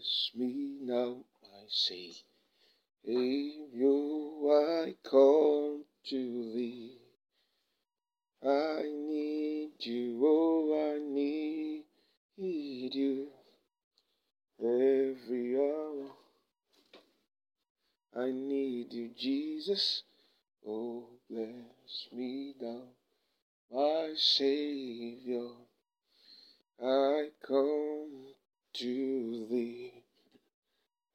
bless me now, my Savior. I come to thee. I need you, oh, I need you every hour. I need you, Jesus. Oh, bless me now, my Savior. I come to thee.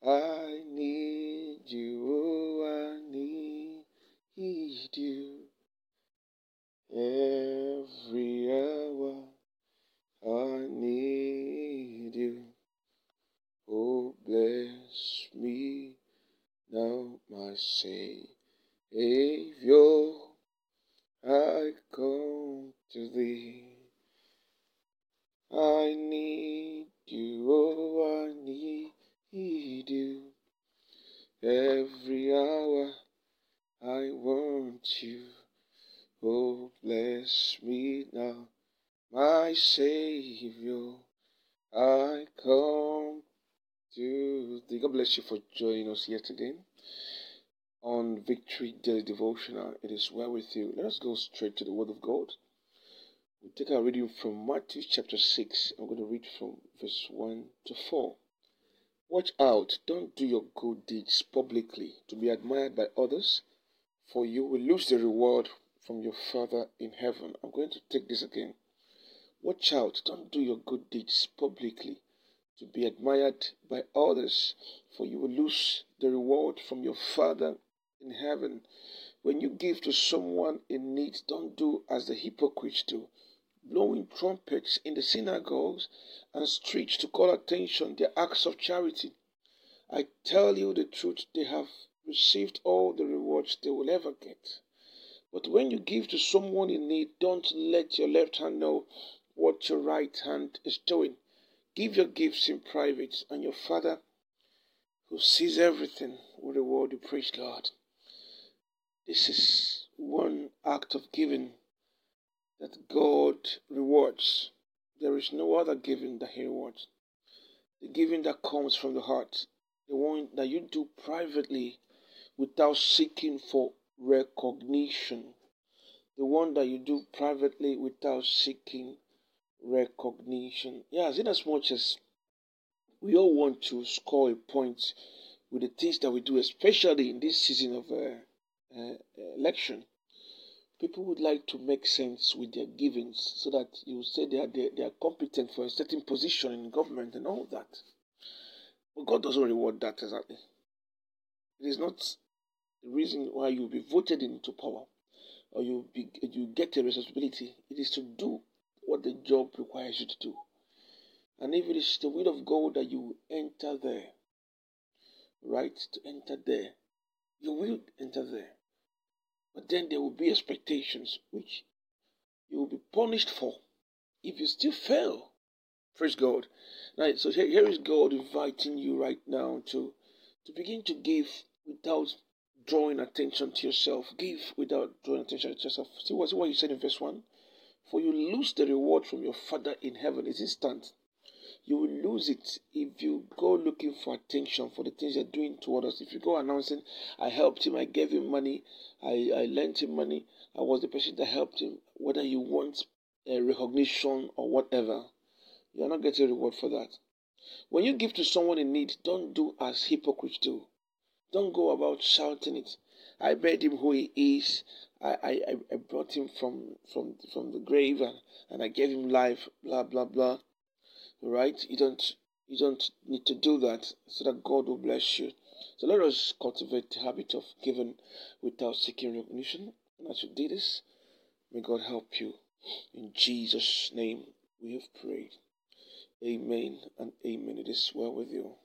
I need you, oh, I need you every hour. I need you. Oh, bless me now, my Savior. I come to thee. I need you, oh, I need you. Every hour I want you. Oh, bless me now, my Savior. I come to thee. God bless you for joining us yet again on Victory Daily Devotional. It is well with you. Let us go straight to the Word of God. We take our reading from Matthew chapter 6. I'm going to read from verse 1 to 4. Watch out, don't do your good deeds publicly to be admired by others, for you will lose the reward from your Father in heaven. I'm going to take this again. Watch out, don't do your good deeds publicly to be admired by others, for you will lose the reward from your Father in heaven. When you give to someone in need, don't do as the hypocrites do, blowing trumpets in the synagogues and streets to call attention their acts of charity. I tell you the truth, they have received all the rewards they will ever get. But when you give to someone in need, don't let your left hand know what your right hand is doing. Give your gifts in private, and your Father, who sees everything, will reward you. Praise God. This is one act of giving that God rewards. There is no other giving that He rewards. The giving that comes from the heart, the one that you do privately without seeking for recognition, the one that you do privately without seeking recognition. Yes, in as much as we all want to score a point with the things that we do, especially in this season of uh, uh, election, people would like to make sense with their givings so that you say they are they, they are competent for a certain position in government and all that. But God doesn't reward that exactly. It is not the reason why you'll be voted into power or you be, you get a responsibility. It is to do what the job requires you to do. And if it is the will of God that you enter there, right, to enter there, you will enter there. But then there will be expectations which you will be punished for if you still fail. Praise God. Right, so here, here is God inviting you right now to to begin to give without drawing attention to yourself. Give without drawing attention to yourself. See what, see what you said in verse 1? For you lose the reward from your Father in heaven. It's instant. You will lose it if you go looking for attention for the things you're doing to us. If you go announcing, I helped him, I gave him money, I, I lent him money, I was the person that helped him, whether you want a recognition or whatever, you're not getting a reward for that. When you give to someone in need, don't do as hypocrites do. Don't go about shouting it. I made him who he is. I, I, I brought him from, from, from the grave and, and I gave him life, blah, blah, blah. Right? You don't you don't need to do that so that God will bless you. So let us cultivate the habit of giving without seeking recognition. And as you do this, may God help you. In Jesus' name we have prayed. Amen and amen. It is well with you.